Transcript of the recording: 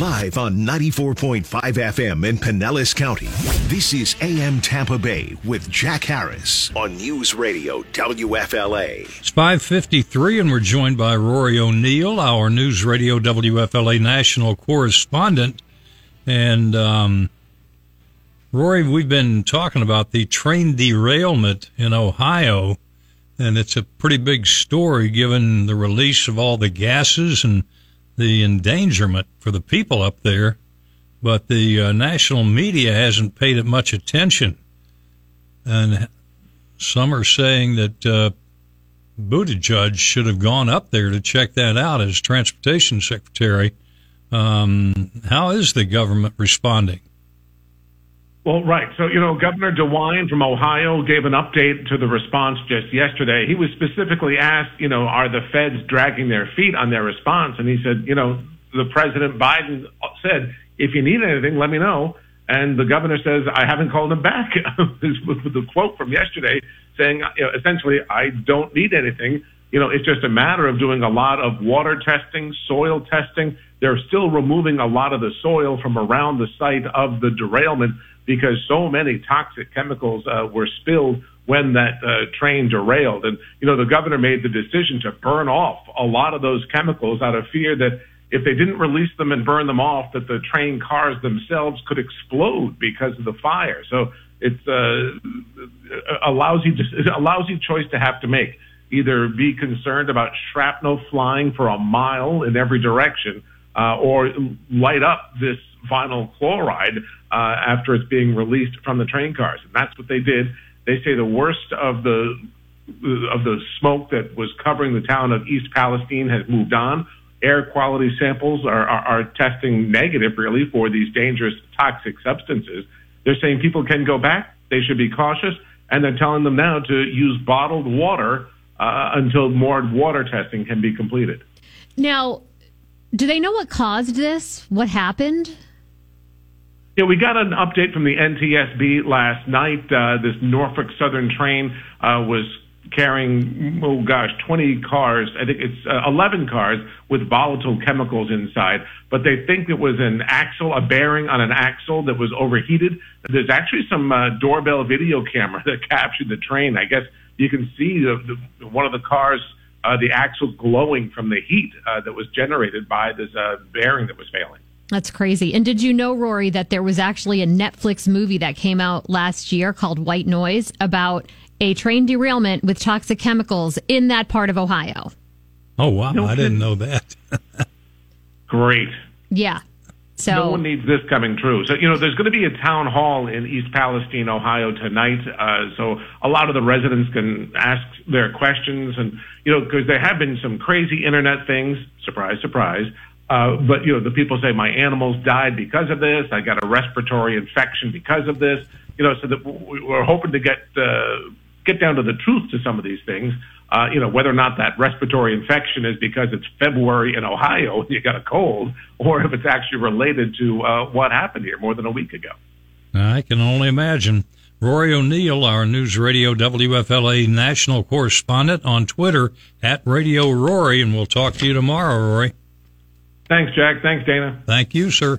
Live on 94.5 FM in Pinellas County. This is AM Tampa Bay with Jack Harris on News Radio WFLA. It's 553 and we're joined by Rory O'Neill, our News Radio WFLA national correspondent. And, um, Rory, we've been talking about the train derailment in Ohio, and it's a pretty big story given the release of all the gases and the endangerment for the people up there. But the uh, national media hasn't paid it much attention. And some are saying that uh, Buttigieg should have gone up there to check that out as transportation secretary. Um, how is the government responding? Well, right. So, you know, Governor DeWine from Ohio gave an update to the response just yesterday. He was specifically asked, you know, are the feds dragging their feet on their response? And he said, you know, the President Biden said, if you need anything, let me know. And the governor says, I haven't called him back. with the quote from yesterday saying, you know, essentially, I don't need anything. You know, it's just a matter of doing a lot of water testing, soil testing. They're still removing a lot of the soil from around the site of the derailment because so many toxic chemicals uh, were spilled when that uh, train derailed. And, you know, the governor made the decision to burn off a lot of those chemicals out of fear that if they didn't release them and burn them off, that the train cars themselves could explode because of the fire. So it's uh, a lousy, a lousy choice to have to make. Either be concerned about shrapnel flying for a mile in every direction, uh, or light up this vinyl chloride uh, after it's being released from the train cars. And that's what they did. They say the worst of the of the smoke that was covering the town of East Palestine has moved on. Air quality samples are, are, are testing negative, really, for these dangerous toxic substances. They're saying people can go back. They should be cautious. And they're telling them now to use bottled water uh, until more water testing can be completed. Now, do they know what caused this? What happened? Yeah, we got an update from the NTSB last night. Uh, this Norfolk Southern train uh, was carrying, oh gosh, 20 cars. I think it's uh, 11 cars with volatile chemicals inside. But they think it was an axle, a bearing on an axle that was overheated. There's actually some uh, doorbell video camera that captured the train. I guess you can see the, the, one of the cars. Uh, the axle glowing from the heat uh, that was generated by this uh, bearing that was failing. That's crazy. And did you know, Rory, that there was actually a Netflix movie that came out last year called White Noise about a train derailment with toxic chemicals in that part of Ohio? Oh, wow. No, I didn't know that. Great. Yeah. So no one needs this coming true. So you know, there's going to be a town hall in East Palestine, Ohio tonight. Uh, so a lot of the residents can ask their questions, and you know, because there have been some crazy internet things. Surprise, surprise. Uh, but you know, the people say my animals died because of this. I got a respiratory infection because of this. You know, so that we're hoping to get uh, get down to the truth to some of these things. Uh, you know, whether or not that respiratory infection is because it's February in Ohio and you got a cold, or if it's actually related to uh, what happened here more than a week ago. I can only imagine. Rory O'Neill, our News Radio WFLA national correspondent on Twitter at Radio Rory, and we'll talk to you tomorrow, Rory. Thanks, Jack. Thanks, Dana. Thank you, sir.